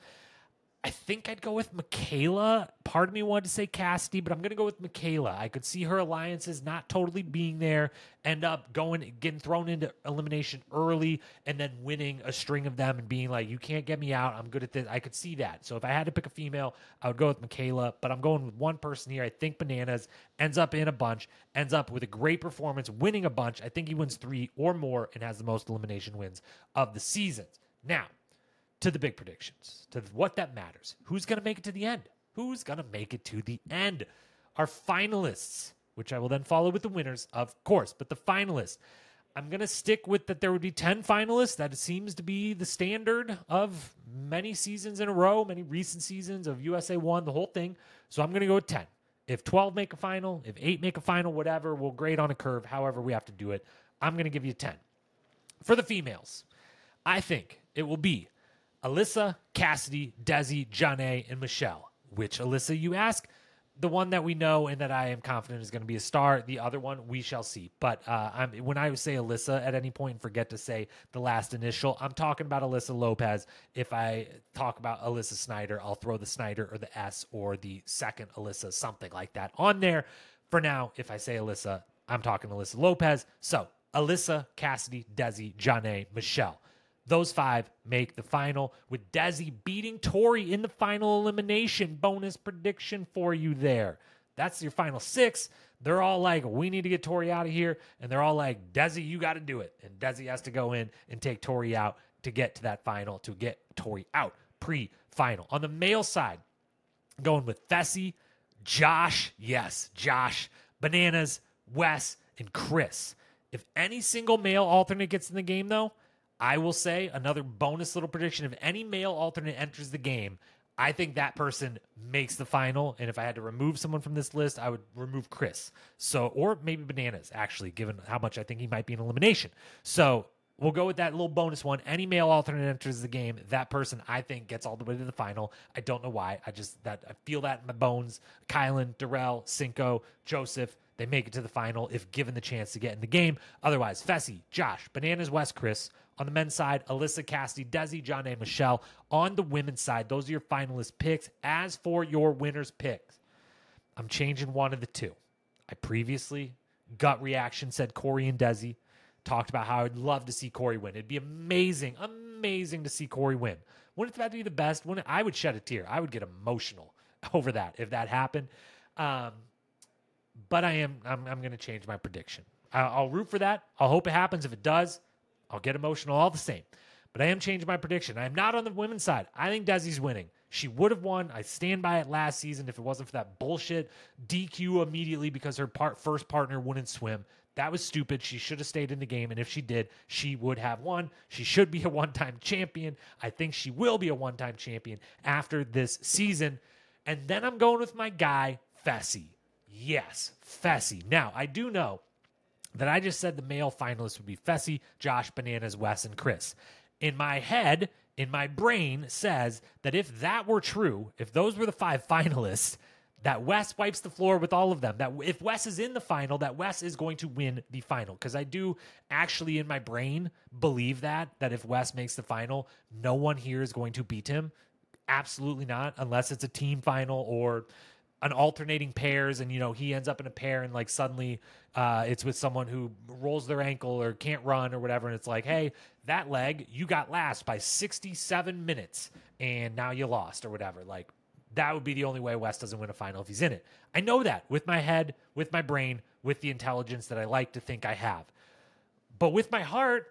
I think I'd go with Michaela. Part of me wanted to say Cassidy, but I'm going to go with Michaela. I could see her alliances not totally being there, end up going, getting thrown into elimination early, and then winning a string of them and being like, you can't get me out. I'm good at this. I could see that. So if I had to pick a female, I would go with Michaela, but I'm going with one person here. I think Bananas ends up in a bunch, ends up with a great performance, winning a bunch. I think he wins three or more and has the most elimination wins of the seasons. Now, to the big predictions, to what that matters. Who's going to make it to the end? Who's going to make it to the end? Our finalists, which I will then follow with the winners, of course, but the finalists. I'm going to stick with that there would be 10 finalists. That seems to be the standard of many seasons in a row, many recent seasons of USA 1, the whole thing. So I'm going to go with 10. If 12 make a final, if 8 make a final, whatever, we'll grade on a curve, however we have to do it. I'm going to give you 10. For the females, I think it will be Alyssa, Cassidy, Desi, Janae, and Michelle. Which Alyssa, you ask? The one that we know and that I am confident is going to be a star. The other one, we shall see. But uh, when I say Alyssa at any point, forget to say the last initial. I'm talking about Alyssa Lopez. If I talk about Alyssa Snyder, I'll throw the Snyder or the S or the second Alyssa, something like that on there. For now, if I say Alyssa, I'm talking Alyssa Lopez. So Alyssa, Cassidy, Desi, Janae, Michelle. Those five make the final with Desi beating Tori in the final elimination. Bonus prediction for you there. That's your final six. They're all like, we need to get Tori out of here. And they're all like, Desi, you got to do it. And Desi has to go in and take Tori out to get to that final, to get Tori out pre final. On the male side, going with Fessy, Josh, yes, Josh, Bananas, Wes, and Chris. If any single male alternate gets in the game, though, I will say another bonus little prediction if any male alternate enters the game, I think that person makes the final. And if I had to remove someone from this list, I would remove Chris. So, or maybe Bananas, actually, given how much I think he might be in elimination. So, we'll go with that little bonus one. Any male alternate enters the game, that person I think gets all the way to the final. I don't know why. I just that I feel that in my bones. Kyland, Darrell, Cinco, Joseph, they make it to the final if given the chance to get in the game. Otherwise, Fessy, Josh, Bananas, Wes, Chris, on the men's side, Alyssa Cassidy, Desi, Janae. Michelle. On the women's side, those are your finalist picks. As for your winners' picks, I'm changing one of the two. I previously, gut reaction said Cory and Desi. Talked about how I'd love to see Cory win. It'd be amazing, amazing to see Cory win. Wouldn't that be the best? Wouldn't I would shed a tear. I would get emotional [laughs] over that if that happened. Um, but I am I'm, I'm going to change my prediction. I'll, I'll root for that. I'll hope it happens. If it does, I'll get emotional all the same. But I am changing my prediction. I'm not on the women's side. I think Desi's winning. She would have won. I stand by it last season if it wasn't for that bullshit DQ immediately because her part, first partner wouldn't swim. That was stupid. She should have stayed in the game. And if she did, she would have won. She should be a [laughs] one time champion. I think she will be a one time champion after this season. And then I'm going with my guy, Fessy. Yes, Fessy. Now, I do know that I just said the male finalists would be Fessy, Josh, Bananas, Wes, and Chris. In my head, in my brain, says that if that were true, if those were the five [laughs] finalists, that Wes wipes the floor with all of them. That if Wes is in the final, that Wes is going to win the final. Because I do actually in my brain believe that that if Wes makes the final, no one here is going to beat him. Absolutely not, unless it's a team final or an alternating pairs and you know he ends up in a pair and like suddenly uh, it's with someone who rolls their ankle or can't run or whatever and it's like hey that leg you got last by 67 minutes and now you lost or whatever like that would be the only way Wes doesn't win a final if he's in it. I know that with my head, with my brain, with the intelligence that I like to think I have. But with my heart,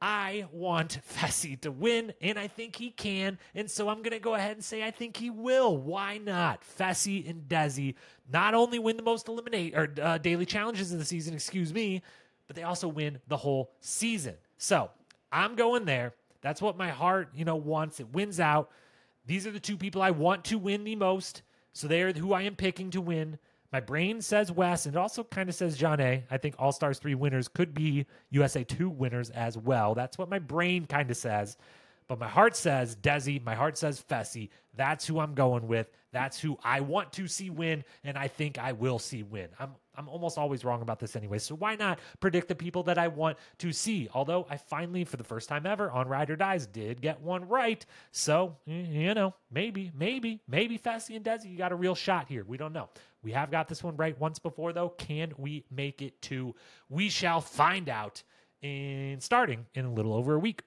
I want [laughs] Fessy to win, and I think he can. And so I'm going to go ahead and say I think he will. Why not? Fessy and Desi not only win the most eliminate or uh, daily challenges of the season, excuse me, but they also win the whole season. So I'm going there. That's what my heart, you know, wants. It wins out. These are the two people I want to win the most. So they are who I am picking to win. My brain says Wes, and it also kind of says Jonna. I think All Stars 3 winners could be USA 2 winners as well. That's what my brain kind of says. But my heart says Desi. My heart says Fessy. That's who I'm going with. That's who I want to see win, and I think I will see win. I'm I'm almost always wrong about this anyway. So why not predict the people that I want to see? Although I finally, for the first time ever, on Ride or Dies, did get one right. So you know, maybe, maybe, maybe Fessy and Desi, you got a real shot here. We don't know. We have got this one right once before, though. Can we make it to? We shall find out. In starting in a little over a week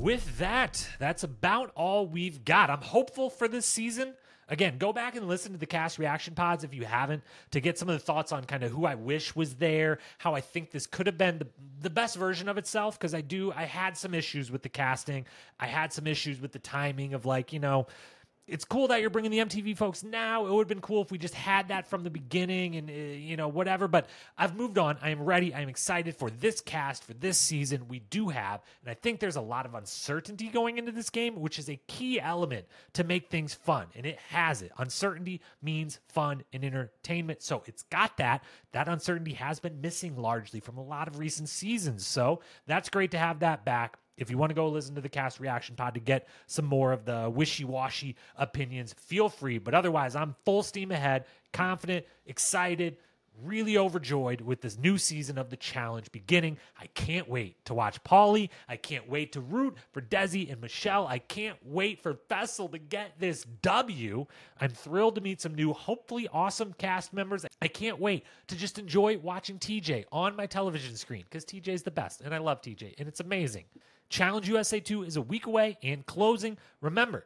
with that, that's about all we've got. I'm hopeful for this season. Again, go back and listen to the cast reaction pods if you haven't to get some of the thoughts on kind of who I wish was there, how I think this could have been the, the best version of itself. Because I do, I had some issues with the casting, I had some issues with the timing of like, you know, it's cool that you're bringing the MTV folks now. It would have been cool if we just had that from the beginning and, uh, you know, whatever. But I've moved on. I am ready. I'm excited for this cast, for this season. We do have, and I think there's a lot of uncertainty going into this game, which is a key element to make things fun. And it has it. Uncertainty means fun and entertainment. So it's got that. That uncertainty has been missing largely from a lot of recent seasons. So that's great to have that back. If you want to go listen to the cast reaction pod to get some more of the wishy washy opinions, feel free. But otherwise, I'm full steam ahead, confident, excited, really overjoyed with this new season of the challenge beginning. I can't wait to watch Paulie. I can't wait to root for Desi and Michelle. I can't wait for Fessy to get this W. I'm thrilled to meet some new, hopefully awesome cast members. I can't wait to just enjoy watching TJ on my television screen because TJ is the best and I love TJ and it's amazing. Challenge USA 2 is a week away and closing. Remember,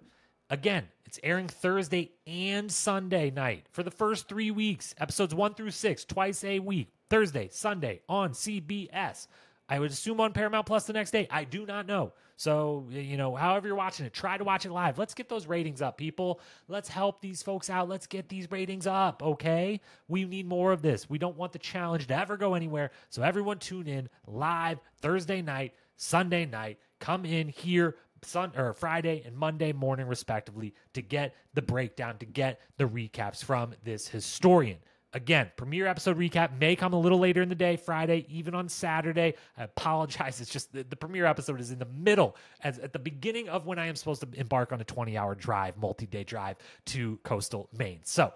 again, it's airing Thursday and Sunday night for the first three weeks, episodes one through six, twice a week, Thursday, Sunday on CBS. I would assume on Paramount Plus the next day. I do not know. So, you know, however you're watching it, try to watch it live. Let's get those ratings up, people. Let's help these folks out. Let's get these ratings up, okay? We need more of this. We don't want the challenge to ever go anywhere. So, everyone tune in live Thursday night Sunday night. Come in here Sun or Friday and Monday morning, respectively, to get the breakdown, to get the recaps from this historian. Again, premiere episode recap may come a little later in the day, Friday, even on Saturday. I apologize. It's just the, the premiere episode is in the middle, as at the beginning of when I am supposed to embark on a 20 hour drive, multi day drive to coastal Maine. So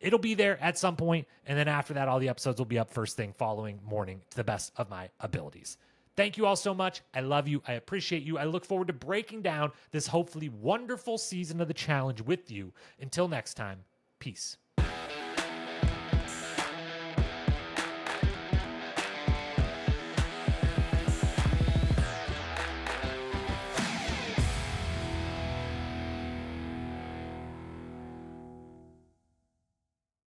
it'll be there at some point, And then after that, all the episodes will be up first thing following morning to the best of my abilities. Thank you all so much. I love you. I appreciate you. I look forward to breaking down this hopefully wonderful season of the challenge with you. Until next time, peace.